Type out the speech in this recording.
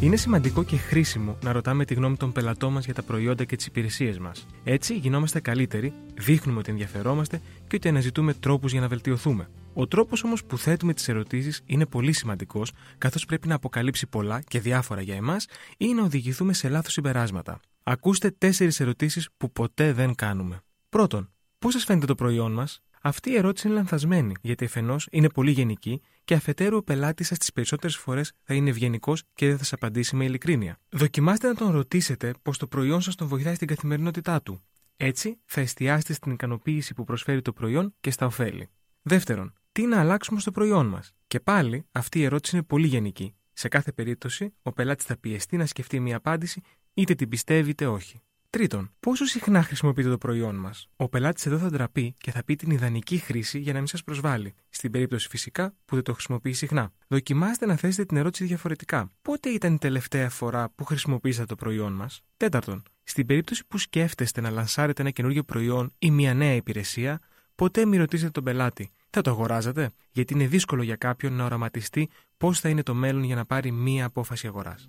Είναι σημαντικό και χρήσιμο να ρωτάμε τη γνώμη των πελατών μας για τα προϊόντα και τις υπηρεσίες μας. Έτσι, γινόμαστε καλύτεροι, δείχνουμε ότι ενδιαφερόμαστε και ότι αναζητούμε τρόπους για να βελτιωθούμε. Ο τρόπος όμως που θέτουμε τις ερωτήσεις είναι πολύ σημαντικός, καθώς πρέπει να αποκαλύψει πολλά και διάφορα για εμάς ή να οδηγηθούμε σε λάθος συμπεράσματα. Ακούστε τέσσερις ερωτήσεις που ποτέ δεν κάνουμε. Πρώτον, πώς σας φαίνεται το προϊόν μας, αυτή η ερώτηση είναι λανθασμένη, γιατί αφενός είναι πολύ γενική και αφετέρου ο πελάτης σας τις περισσότερες φορές θα είναι ευγενικός και δεν θα σας απαντήσει με ειλικρίνεια. Δοκιμάστε να τον ρωτήσετε πως το προϊόν σας τον βοηθάει στην καθημερινότητά του. Έτσι θα εστιάσετε στην ικανοποίηση που προσφέρει το προϊόν και στα ωφέλη. Δεύτερον, τι να αλλάξουμε στο προϊόν μας; Και πάλι αυτή η ερώτηση είναι πολύ γενική. Σε κάθε περίπτωση, ο πελάτης θα πιεστεί να σκεφτεί μια απάντηση, είτε την πιστεύει είτε όχι. Τρίτον, πόσο συχνά χρησιμοποιείτε το προϊόν μας; Ο πελάτης εδώ θα ντραπεί και θα πει την ιδανική χρήση για να μην σας προσβάλλει. Στην περίπτωση φυσικά που δεν το χρησιμοποιεί συχνά. Δοκιμάστε να θέσετε την ερώτηση διαφορετικά. Πότε ήταν η τελευταία φορά που χρησιμοποιήσατε το προϊόν μας; Τέταρτον, στην περίπτωση που σκέφτεστε να λανσάρετε ένα καινούργιο προϊόν ή μια νέα υπηρεσία, ποτέ μην ρωτήσετε τον πελάτη. Θα το αγοράζατε, γιατί είναι δύσκολο για κάποιον να οραματιστεί πώς θα είναι το μέλλον για να πάρει μία απόφαση αγοράς.